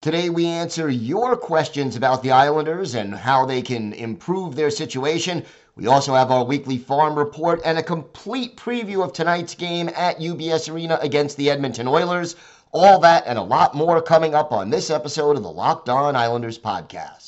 Today, we answer your questions about the Islanders and how they can improve their situation. We also have our weekly farm report and a complete preview of tonight's game at UBS Arena against the Edmonton Oilers. All that and a lot more coming up on this episode of the Locked On Islanders podcast.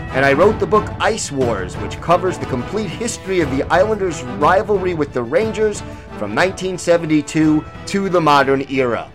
and I wrote the book Ice Wars, which covers the complete history of the Islanders' rivalry with the Rangers from 1972 to the modern era.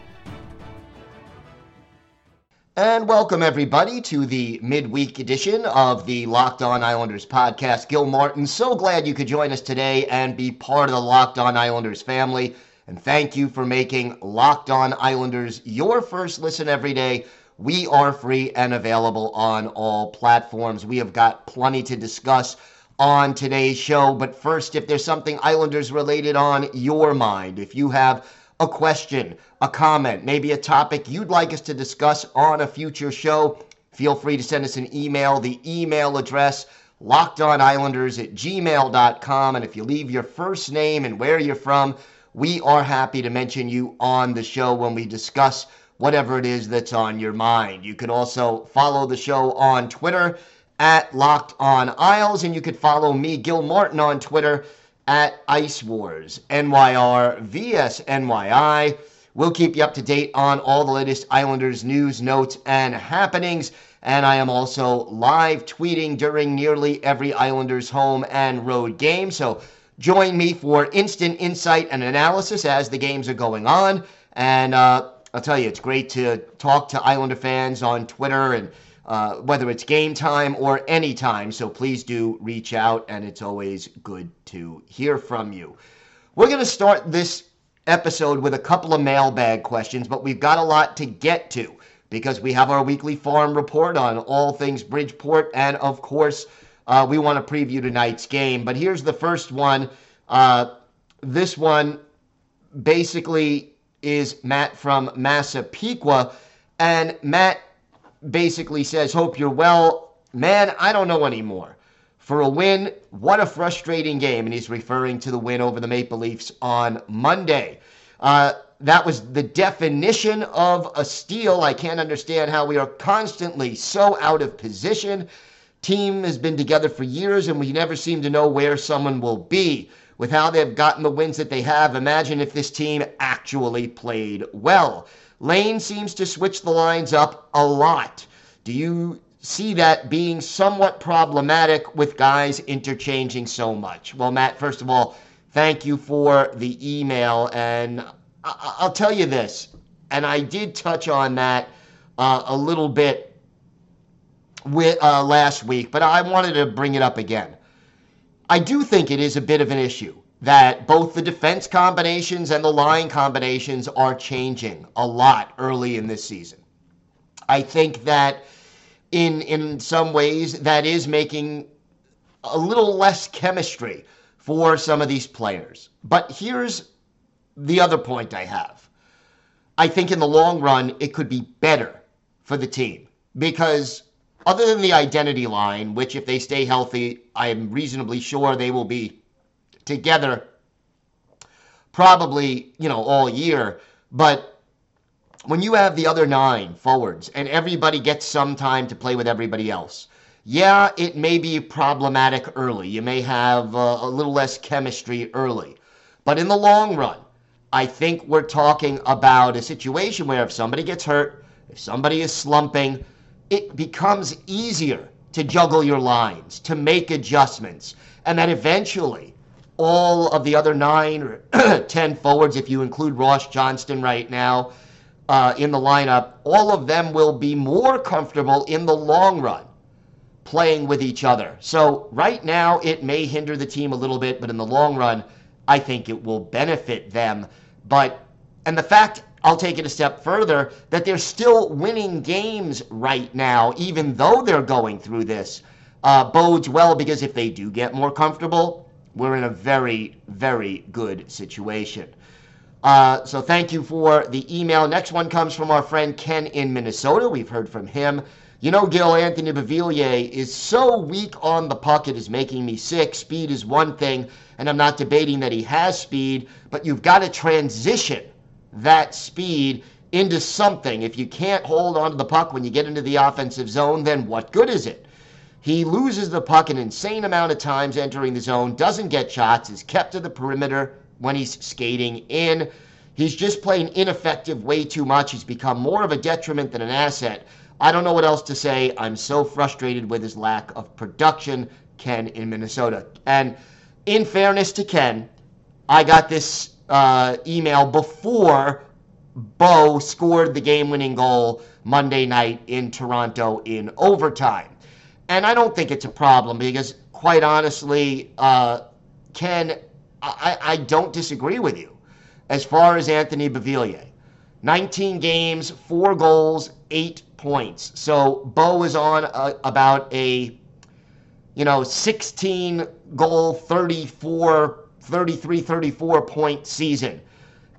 And welcome, everybody, to the midweek edition of the Locked On Islanders podcast. Gil Martin, so glad you could join us today and be part of the Locked On Islanders family. And thank you for making Locked On Islanders your first listen every day. We are free and available on all platforms. We have got plenty to discuss on today's show. But first, if there's something Islanders related on your mind, if you have a question, a comment, maybe a topic you'd like us to discuss on a future show, feel free to send us an email. The email address, lockedonislanders at gmail.com. And if you leave your first name and where you're from, we are happy to mention you on the show when we discuss whatever it is that's on your mind. You can also follow the show on Twitter at Locked On Isles, and you could follow me, Gil Martin, on Twitter at Ice Wars, NYR VS NYI. We'll keep you up to date on all the latest Islanders news, notes, and happenings. And I am also live tweeting during nearly every Islanders home and road game. So Join me for instant insight and analysis as the games are going on. And uh, I'll tell you, it's great to talk to Islander fans on Twitter and uh, whether it's game time or any time. So please do reach out, and it's always good to hear from you. We're going to start this episode with a couple of mailbag questions, but we've got a lot to get to because we have our weekly farm report on all things Bridgeport and, of course, uh, we want to preview tonight's game. But here's the first one. Uh, this one basically is Matt from Massapequa. And Matt basically says, Hope you're well. Man, I don't know anymore. For a win, what a frustrating game. And he's referring to the win over the Maple Leafs on Monday. Uh, that was the definition of a steal. I can't understand how we are constantly so out of position team has been together for years and we never seem to know where someone will be. With how they've gotten the wins that they have, imagine if this team actually played well. Lane seems to switch the lines up a lot. Do you see that being somewhat problematic with guys interchanging so much? Well, Matt, first of all, thank you for the email. And I'll tell you this, and I did touch on that uh, a little bit with, uh, last week, but I wanted to bring it up again. I do think it is a bit of an issue that both the defense combinations and the line combinations are changing a lot early in this season. I think that in in some ways that is making a little less chemistry for some of these players. But here's the other point I have. I think in the long run it could be better for the team because other than the identity line, which if they stay healthy, I'm reasonably sure they will be together probably, you know, all year. But when you have the other nine forwards and everybody gets some time to play with everybody else, yeah, it may be problematic early. You may have a, a little less chemistry early. But in the long run, I think we're talking about a situation where if somebody gets hurt, if somebody is slumping, it becomes easier to juggle your lines, to make adjustments, and that eventually all of the other nine or 10 forwards, if you include Ross Johnston right now uh, in the lineup, all of them will be more comfortable in the long run playing with each other. So right now, it may hinder the team a little bit, but in the long run, I think it will benefit them. But, and the fact, I'll take it a step further, that they're still winning games right now, even though they're going through this, uh, bodes well because if they do get more comfortable, we're in a very, very good situation. Uh, so thank you for the email. Next one comes from our friend Ken in Minnesota. We've heard from him. You know, Gil Anthony Beauvillier is so weak on the puck, it is making me sick. Speed is one thing, and I'm not debating that he has speed, but you've got to transition that speed into something. If you can't hold onto the puck when you get into the offensive zone, then what good is it? He loses the puck an insane amount of times entering the zone, doesn't get shots, is kept to the perimeter when he's skating in. He's just playing ineffective way too much. He's become more of a detriment than an asset. I don't know what else to say. I'm so frustrated with his lack of production, Ken in Minnesota. And in fairness to Ken, I got this uh, email before Bo scored the game winning goal Monday night in Toronto in overtime. And I don't think it's a problem because, quite honestly, uh, Ken, I, I don't disagree with you as far as Anthony Beauvillier. 19 games, four goals, eight points. So Bo is on a, about a, you know, 16 goal, 34, 33, 34 point season.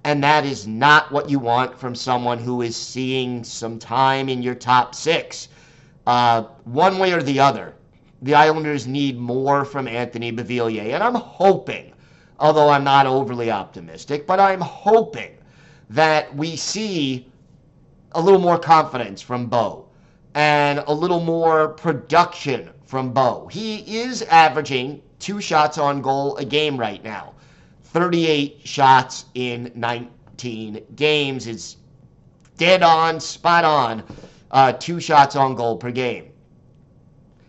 And that is not what you want from someone who is seeing some time in your top six. Uh, one way or the other, the Islanders need more from Anthony Beauvillier. And I'm hoping, although I'm not overly optimistic, but I'm hoping that we see a little more confidence from Bo and a little more production from Bo. He is averaging two shots on goal a game right now. 38 shots in 19 games is dead on, spot on uh, two shots on goal per game.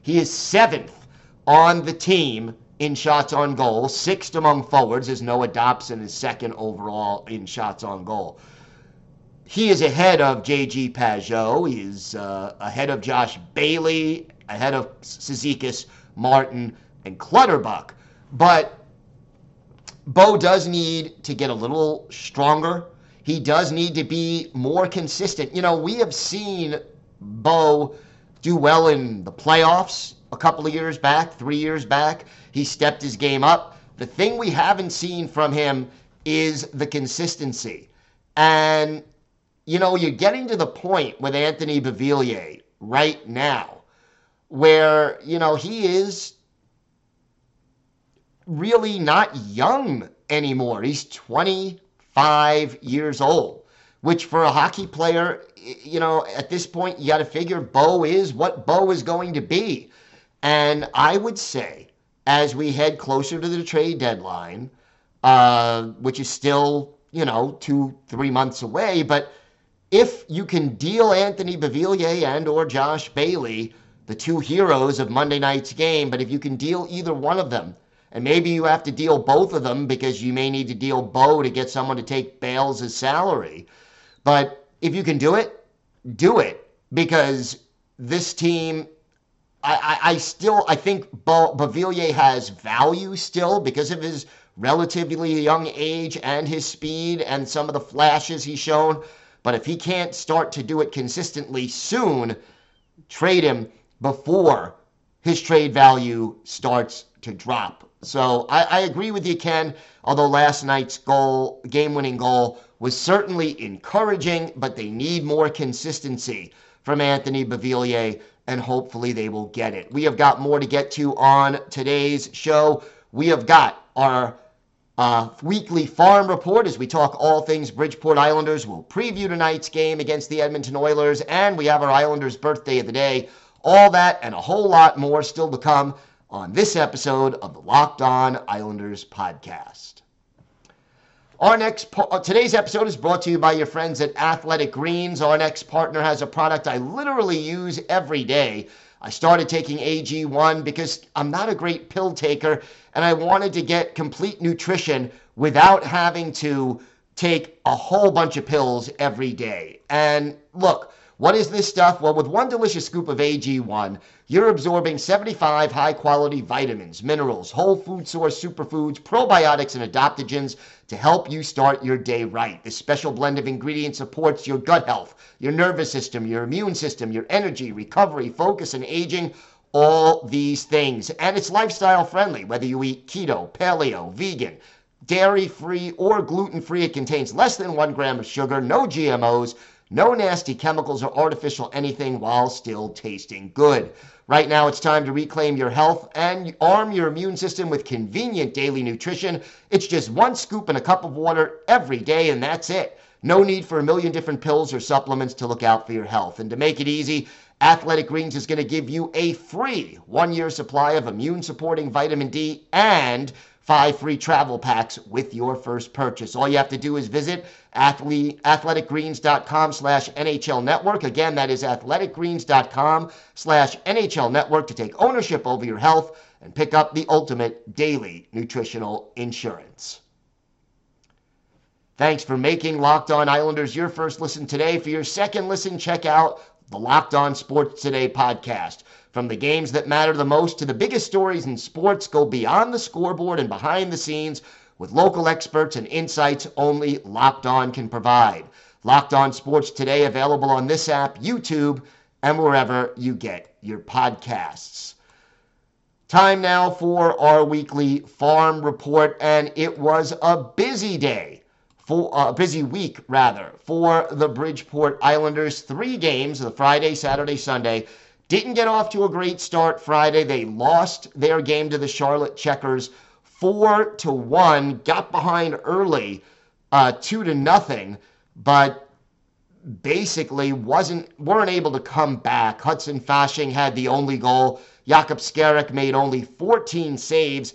He is seventh on the team in shots on goal, sixth among forwards, as Noah Dobson is second overall in shots on goal. He is ahead of J.G. Pageau. He is uh, ahead of Josh Bailey, ahead of Cizikas, Martin, and Clutterbuck. But Bo does need to get a little stronger he does need to be more consistent. You know, we have seen Bo do well in the playoffs a couple of years back, three years back. He stepped his game up. The thing we haven't seen from him is the consistency. And, you know, you're getting to the point with Anthony Beauvillier right now where, you know, he is really not young anymore. He's 25 years old, which for a hockey player, you know, at this point, you got to figure Bo is what Bo is going to be. And I would say, as we head closer to the trade deadline, uh, which is still, you know, two, three months away, but if you can deal Anthony Beauvillier and or Josh Bailey, the two heroes of Monday night's game, but if you can deal either one of them, and maybe you have to deal both of them because you may need to deal Bo to get someone to take Bales' salary. But if you can do it, do it because this team, I, I, I still, I think Bo, Beauvillier has value still because of his relatively young age and his speed and some of the flashes he's shown. But if he can't start to do it consistently soon, trade him before his trade value starts to drop so I, I agree with you, Ken. Although last night's goal, game-winning goal, was certainly encouraging, but they need more consistency from Anthony Beauvillier, and hopefully they will get it. We have got more to get to on today's show. We have got our uh, weekly farm report as we talk all things Bridgeport Islanders. We'll preview tonight's game against the Edmonton Oilers, and we have our Islanders birthday of the day. All that and a whole lot more still to come on this episode of the Locked On Islanders podcast. Our next uh, today's episode is brought to you by your friends at Athletic Greens. Our next partner has a product I literally use every day. I started taking AG1 because I'm not a great pill taker and I wanted to get complete nutrition without having to take a whole bunch of pills every day. And look, what is this stuff? Well, with one delicious scoop of AG1, you're absorbing 75 high quality vitamins, minerals, whole food source superfoods, probiotics, and adaptogens to help you start your day right. This special blend of ingredients supports your gut health, your nervous system, your immune system, your energy, recovery, focus, and aging. All these things. And it's lifestyle friendly, whether you eat keto, paleo, vegan, dairy free, or gluten free. It contains less than one gram of sugar, no GMOs no nasty chemicals or artificial anything while still tasting good. Right now, it's time to reclaim your health and arm your immune system with convenient daily nutrition. It's just one scoop in a cup of water every day, and that's it. No need for a million different pills or supplements to look out for your health. And to make it easy, Athletic Greens is going to give you a free one year supply of immune supporting vitamin D and five free travel packs with your first purchase. All you have to do is visit athleticgreens.com slash NHL Network. Again, that is athleticgreens.com slash NHL Network to take ownership over your health and pick up the ultimate daily nutritional insurance. Thanks for making Locked On Islanders your first listen today. For your second listen, check out the Locked On Sports Today podcast. From the games that matter the most to the biggest stories in sports, go beyond the scoreboard and behind the scenes with local experts and insights only Locked On can provide. Locked On Sports Today available on this app, YouTube, and wherever you get your podcasts. Time now for our weekly farm report, and it was a busy day for uh, a busy week rather for the Bridgeport Islanders. Three games: the Friday, Saturday, Sunday didn't get off to a great start Friday. They lost their game to the Charlotte Checkers four to one. Got behind early, uh, two to nothing, but basically wasn't weren't able to come back. Hudson Fasching had the only goal. Jakub Skarek made only 14 saves.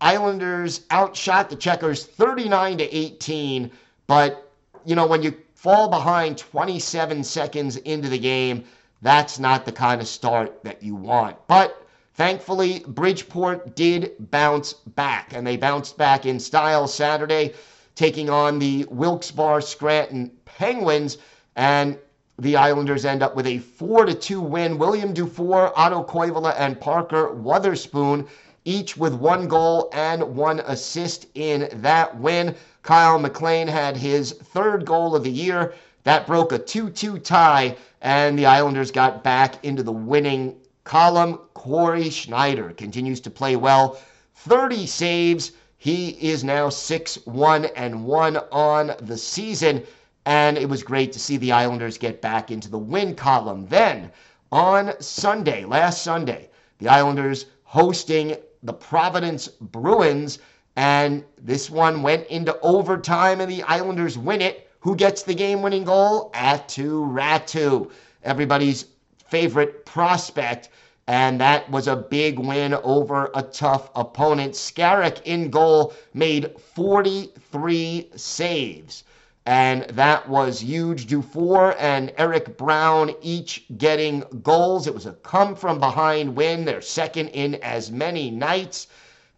Islanders outshot the Checkers 39 to 18, but you know when you fall behind 27 seconds into the game, that's not the kind of start that you want. But thankfully, Bridgeport did bounce back, and they bounced back in style Saturday, taking on the Wilkes-Barre Scranton Penguins, and the Islanders end up with a 4 to 2 win. William Dufour, Otto Koivula, and Parker Wotherspoon each with one goal and one assist in that win. Kyle MacLean had his third goal of the year. That broke a 2 2 tie and the Islanders got back into the winning column. Cory Schneider continues to play well. 30 saves. He is now 6 1 and 1 on the season. And it was great to see the Islanders get back into the win column. Then on Sunday, last Sunday, the Islanders hosting the Providence Bruins. And this one went into overtime, and the Islanders win it who gets the game winning goal? Aatu Räty, everybody's favorite prospect. And that was a big win over a tough opponent. Skarek in goal made 43 saves. And that was huge. Dufour and Eric Brown each getting goals. It was a come from behind win, their second in as many nights.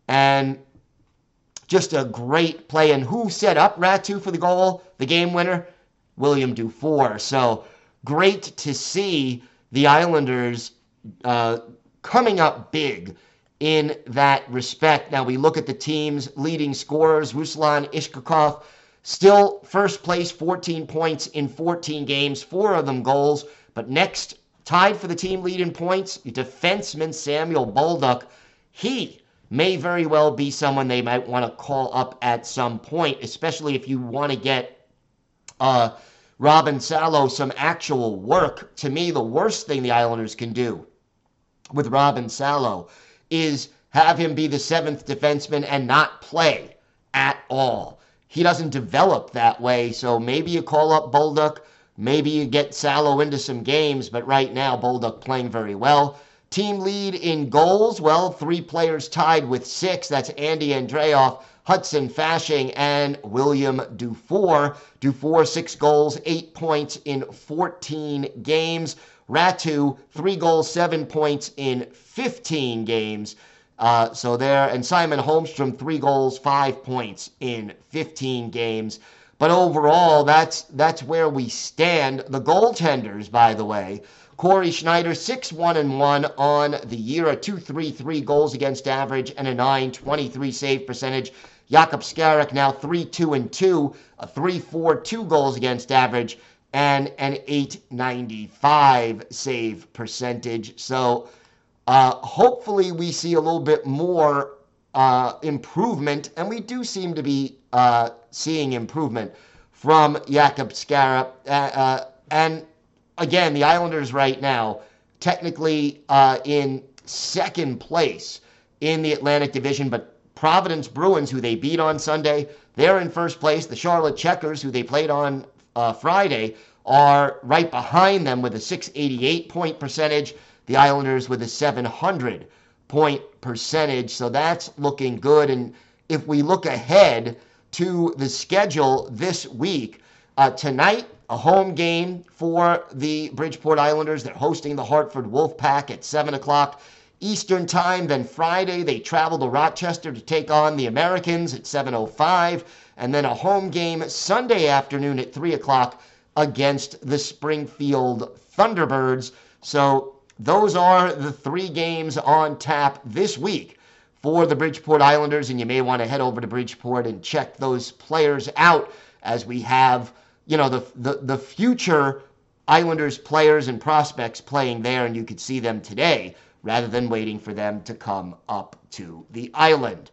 And just a great play. And who set up Ratu for the goal, the game winner? William Dufour. So great to see the Islanders uh, coming up big in that respect. Now we look at the team's leading scorers. Ruslan Iskhakov still first place, 14 points in 14 games, four of them goals. But next, tied for the team lead in points, defenseman Samuel Bolduc. He may very well be someone they might want to call up at some point, especially if you want to get uh, Robin Salo some actual work. To me, the worst thing the Islanders can do with Robin Salo is have him be the seventh defenseman and not play at all. He doesn't develop that way, so maybe you call up Bolduc, maybe you get Salo into some games, but right now Bolduc playing very well. Team lead in goals, well, three players tied with six. That's Andy Andreoff, Hudson Fasching, and William Dufour. Dufour, six goals, eight points in 14 games. Ratu, three goals, seven points in 15 games. Uh, so there, and Simon Holmstrom, three goals, five points in 15 games. But overall, that's that's where we stand. The goaltenders, by the way, Cory Schneider, 6 1 and 1 on the year, a 2.33 goals against average and a 9.23 save percentage. Jakub Skarek now 3 2 and 2, a 3.42 2 goals against average and an 895 save percentage. So uh, hopefully we see a little bit more uh, improvement, and we do seem to be uh, seeing improvement from Jakub Skarek. Uh, uh, and again, the Islanders right now, technically uh, in second place in the Atlantic Division, but Providence Bruins, who they beat on Sunday, they're in first place. The Charlotte Checkers, who they played on uh, Friday, are right behind them with a 688 point percentage. The Islanders with a 700 point percentage. So that's looking good. And if we look ahead to the schedule this week, uh, tonight, a home game for the Bridgeport Islanders. They're hosting the Hartford Wolfpack at 7 o'clock Eastern Time. Then Friday, they travel to Rochester to take on the Americans at 7.05. And then a home game Sunday afternoon at 3 o'clock against the Springfield Thunderbirds. So those are the three games on tap this week for the Bridgeport Islanders. And you may want to head over to Bridgeport and check those players out as we have you know, the, the, the future Islanders players and prospects playing there, and you could see them today rather than waiting for them to come up to the island.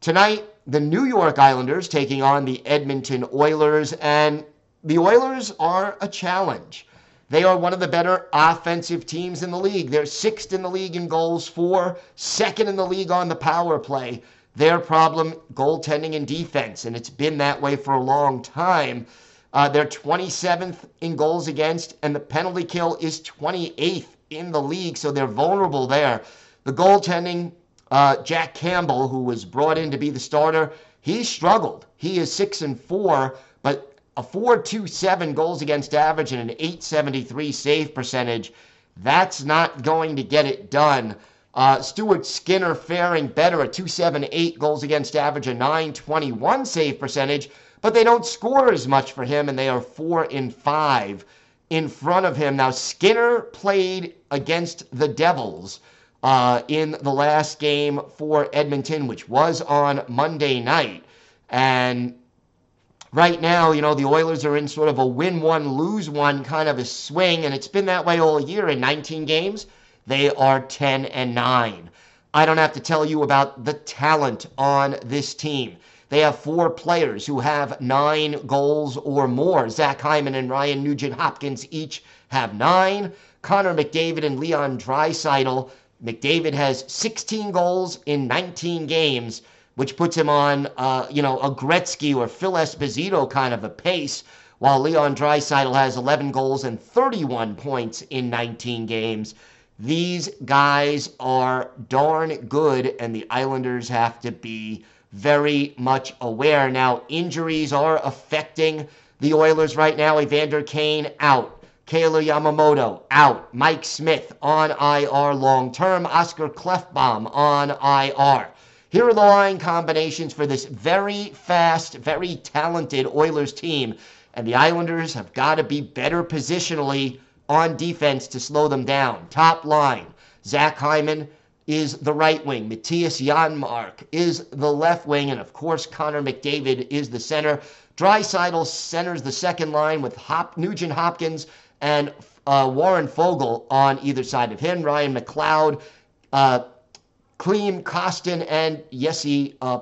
Tonight, the New York Islanders taking on the Edmonton Oilers, and the Oilers are a challenge. They are one of the better offensive teams in the league. They're sixth in the league in goals for, second in the league on the power play. Their problem, goaltending and defense, and it's been that way for a long time. Uh, they're 27th in goals against, and the penalty kill is 28th in the league, so they're vulnerable there. The goaltending, uh, Jack Campbell, who was brought in to be the starter, he struggled. He is six and four, but a 4.27 goals against average and an 8.73 save percentage. That's not going to get it done. Uh, Stuart Skinner faring better, a 2.78 goals against average, a 9.21 save percentage but they don't score as much for him, and they are four in five in front of him. Now, Skinner played against the Devils uh, in the last game for Edmonton, which was on Monday night. And right now, you know, the Oilers are in sort of a win one, lose one kind of a swing, and it's been that way all year. In 19 games, they are 10 and 9. I don't have to tell you about the talent on this team. They have four players who have nine goals or more. Zach Hyman and Ryan Nugent Hopkins each have nine. Connor McDavid and Leon Draisaitl. McDavid has 16 goals in 19 games, which puts him on, uh, you know, a Gretzky or Phil Esposito kind of a pace, while Leon Draisaitl has 11 goals and 31 points in 19 games. These guys are darn good, and the Islanders have to be very much aware. Now, injuries are affecting the Oilers right now. Evander Kane out. Kailer Yamamoto out. Mike Smith on IR long term. Oscar Klefbom on IR. Here are the line combinations for this very fast, very talented Oilers team. And the Islanders have got to be better positionally on defense to slow them down. Top line Zach Hyman, is the right wing. Mattias Janmark is the left wing. And of course, Connor McDavid is the center. Draisaitl centers the second line with Hop, Nugent Hopkins and uh, Warren Foegele on either side of him. Ryan McLeod, uh, Klim Kostin, and Jesse uh,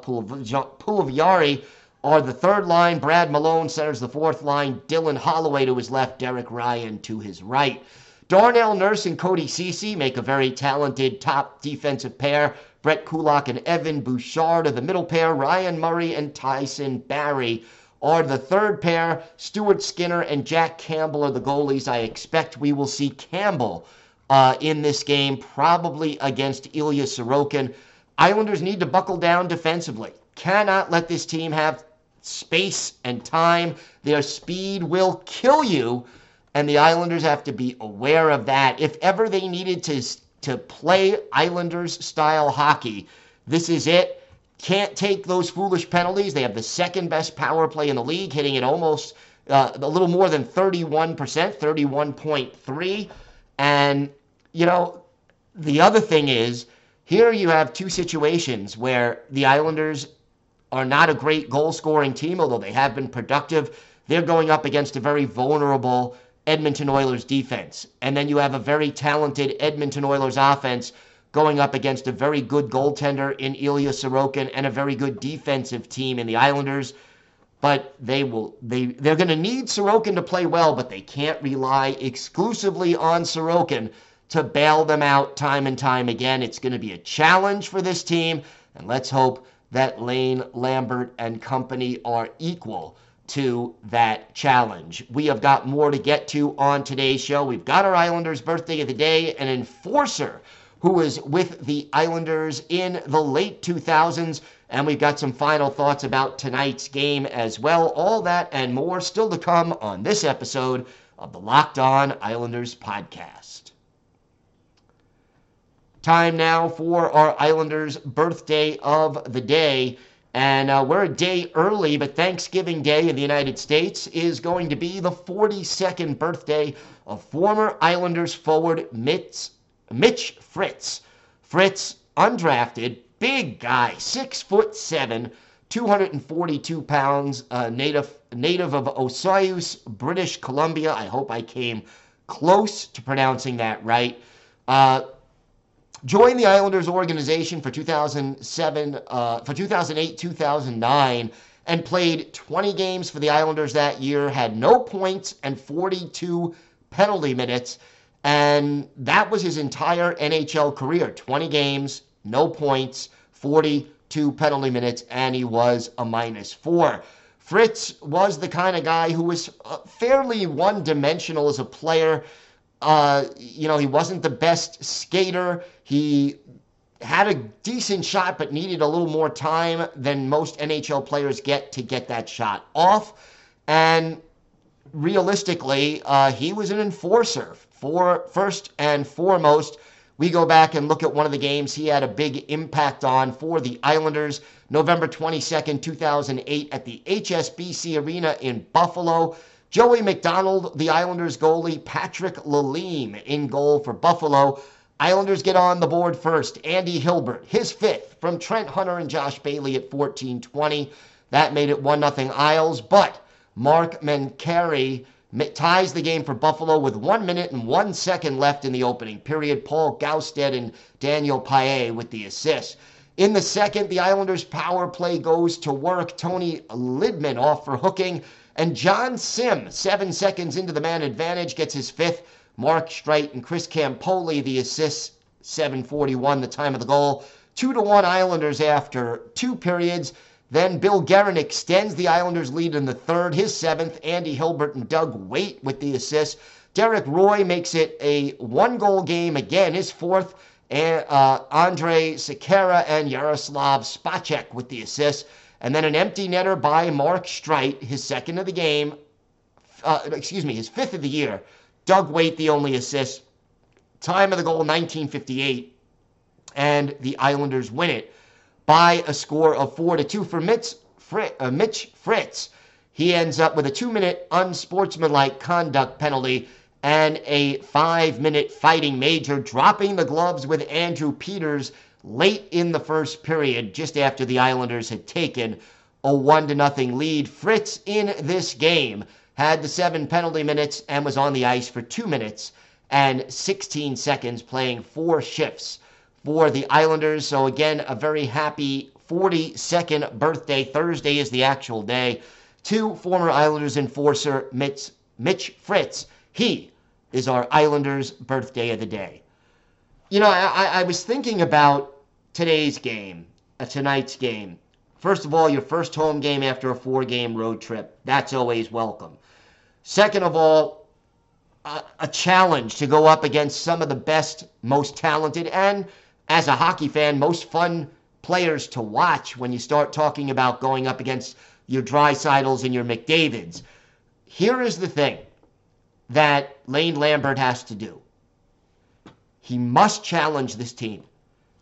are the third line. Brad Malone centers the fourth line. Dylan Holloway to his left. Derek Ryan to his right. Darnell Nurse and Cody Ceci make a very talented top defensive pair. Brett Kulak and Evan Bouchard are the middle pair. Ryan Murray and Tyson Barrie are the third pair. Stuart Skinner and Jack Campbell are the goalies. I expect we will see Campbell uh, in this game, probably against Ilya Sorokin. Islanders need to buckle down defensively. Cannot let this team have space and time. Their speed will kill you, and the Islanders have to be aware of that. If ever they needed to, to play Islanders style hockey, this is it. Can't take those foolish penalties. They have the second best power play in the league, hitting it almost uh, a little more than 31%, 31.3. And, you know, the other thing is, here you have two situations where the Islanders are not a great goal scoring team, although they have been productive. They're going up against a very vulnerable Edmonton Oilers defense. And then you have a very talented Edmonton Oilers offense going up against a very good goaltender in Ilya Sorokin and a very good defensive team in the Islanders. But they will they they're going to need Sorokin to play well, but they can't rely exclusively on Sorokin to bail them out time and time again. It's going to be a challenge for this team, and let's hope that Lane Lambert and company are equal to that challenge. We have got more to get to on today's show. We've got our Islanders birthday of the day, an enforcer who was with the Islanders in the late 2000s. And we've got some final thoughts about tonight's game as well. All that and more still to come on this episode of the Locked On Islanders podcast. Time now for our Islanders birthday of the day. And uh, we're a day early, but Thanksgiving Day in the United States is going to be the 42nd birthday of former Islanders forward Mitch, Mitch Fritz. Fritz, undrafted, big guy, six foot seven, 242 pounds, uh, native native of Osoyoos, British Columbia. I hope I came close to pronouncing that right. Uh, joined the Islanders organization for 2007, uh, for 2008, 2009, and played 20 games for the Islanders that year. Had no points and 42 penalty minutes, and that was his entire NHL career. 20 games, no points, 42 penalty minutes, and he was a minus four. Fritz was the kind of guy who was uh, fairly one dimensional as a player. Uh, you know, he wasn't the best skater. He had a decent shot, but needed a little more time than most NHL players get to get that shot off. And realistically, uh, he was an enforcer for first and foremost. We go back and look at one of the games he had a big impact on for the Islanders. November 22nd, 2008, at the HSBC Arena in Buffalo. Joey MacDonald, the Islanders goalie, Patrick Lalime in goal for Buffalo. Islanders get on the board first. Andy Hilbert, his fifth from Trent Hunter and Josh Bailey at 14-20. That made it 1-0 Isles, but Mark Mancari ties the game for Buffalo with one minute and one second left in the opening period. Paul Gaustad and Daniel Paille with the assist. In the second, the Islanders' power play goes to work. Toni Lydman off for hooking. And Jon Sim, seven seconds into the man advantage, gets his fifth. Mark Streit and Chris Campoli, the assists, 741, the time of the goal. Two to one Islanders after two periods. Then Bill Guerin extends the Islanders' lead in the third, his seventh. Andy Hilbert and Doug Weight with the assists. Derek Roy makes it a one goal game again, his fourth. Uh, Andrej Sekera and Jaroslav Spacek with the assists. And then an empty netter by Mark Streit, his second of the game, uh, excuse me, his fifth of the year. Doug Weight, the only assist. Time of the goal, 1958. And the Islanders win it by a score of 4 to 2 for Mitch, Fritz, uh, Mitch Fritz. He ends up with a two minute unsportsmanlike conduct penalty and a five minute fighting major, dropping the gloves with Andrew Peters late in the first period, just after the Islanders had taken a one to nothing lead. Fritz in this game had the seven penalty minutes and was on the ice for two minutes and 16 seconds, playing four shifts for the Islanders. So again, a very happy 42nd birthday. Thursday is the actual day. To former Islanders enforcer Mitch, Mitch Fritz. He is our Islanders birthday of the day. You know, I, I was thinking about today's game, uh, tonight's game. First of all, your first home game after a four game road trip. That's always welcome. Second of all, a, a challenge to go up against some of the best, most talented, and as a hockey fan, most fun players to watch when you start talking about going up against your Draisaitl's and your McDavids. Here is the thing that Lane Lambert has to do. He must challenge this team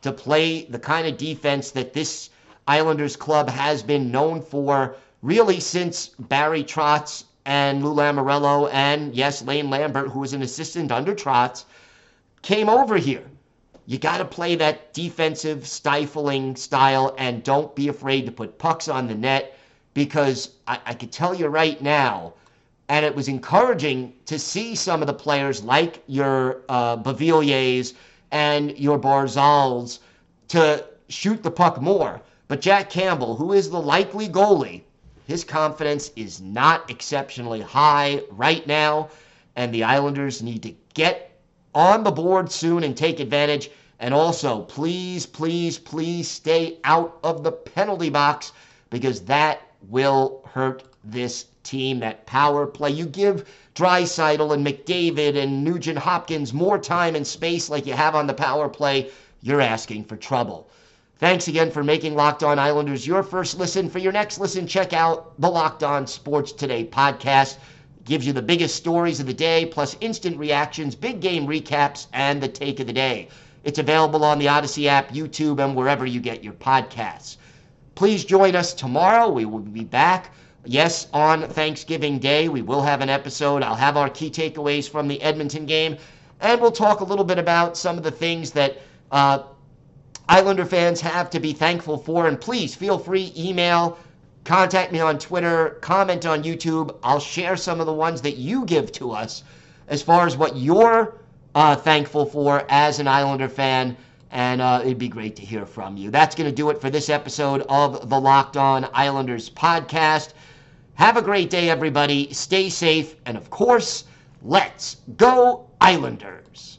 to play the kind of defense that this Islanders club has been known for really since Barry Trotz and Lou Lamoriello and, yes, Lane Lambert, who was an assistant under Trotz, came over here. You got to play that defensive, stifling style and don't be afraid to put pucks on the net because I, I could tell you right now, and it was encouraging to see some of the players like your uh, Beauvilliers and your Barzals to shoot the puck more. But Jack Campbell, who is the likely goalie, his confidence is not exceptionally high right now, and the Islanders need to get on the board soon and take advantage. And also, please, please, please stay out of the penalty box because that will hurt this team. That power play. You give Draisaitl and McDavid and Nugent Hopkins more time and space like you have on the power play, you're asking for trouble. Thanks again for making Locked On Islanders your first listen. For your next listen, check out the Locked On Sports Today podcast. It gives you the biggest stories of the day, plus instant reactions, big game recaps, and the take of the day. It's available on the Odyssey app, YouTube, and wherever you get your podcasts. Please join us tomorrow. We will be back. Yes, on Thanksgiving Day, we will have an episode. I'll have our key takeaways from the Edmonton game, and we'll talk a little bit about some of the things that uh, Islander fans have to be thankful for. And please feel free, email, contact me on Twitter, comment on YouTube. I'll share some of the ones that you give to us as far as what you're uh, thankful for as an Islander fan. And uh, it'd be great to hear from you. That's going to do it for this episode of the Locked On Islanders podcast. Have a great day, everybody. Stay safe. And of course, let's go, Islanders.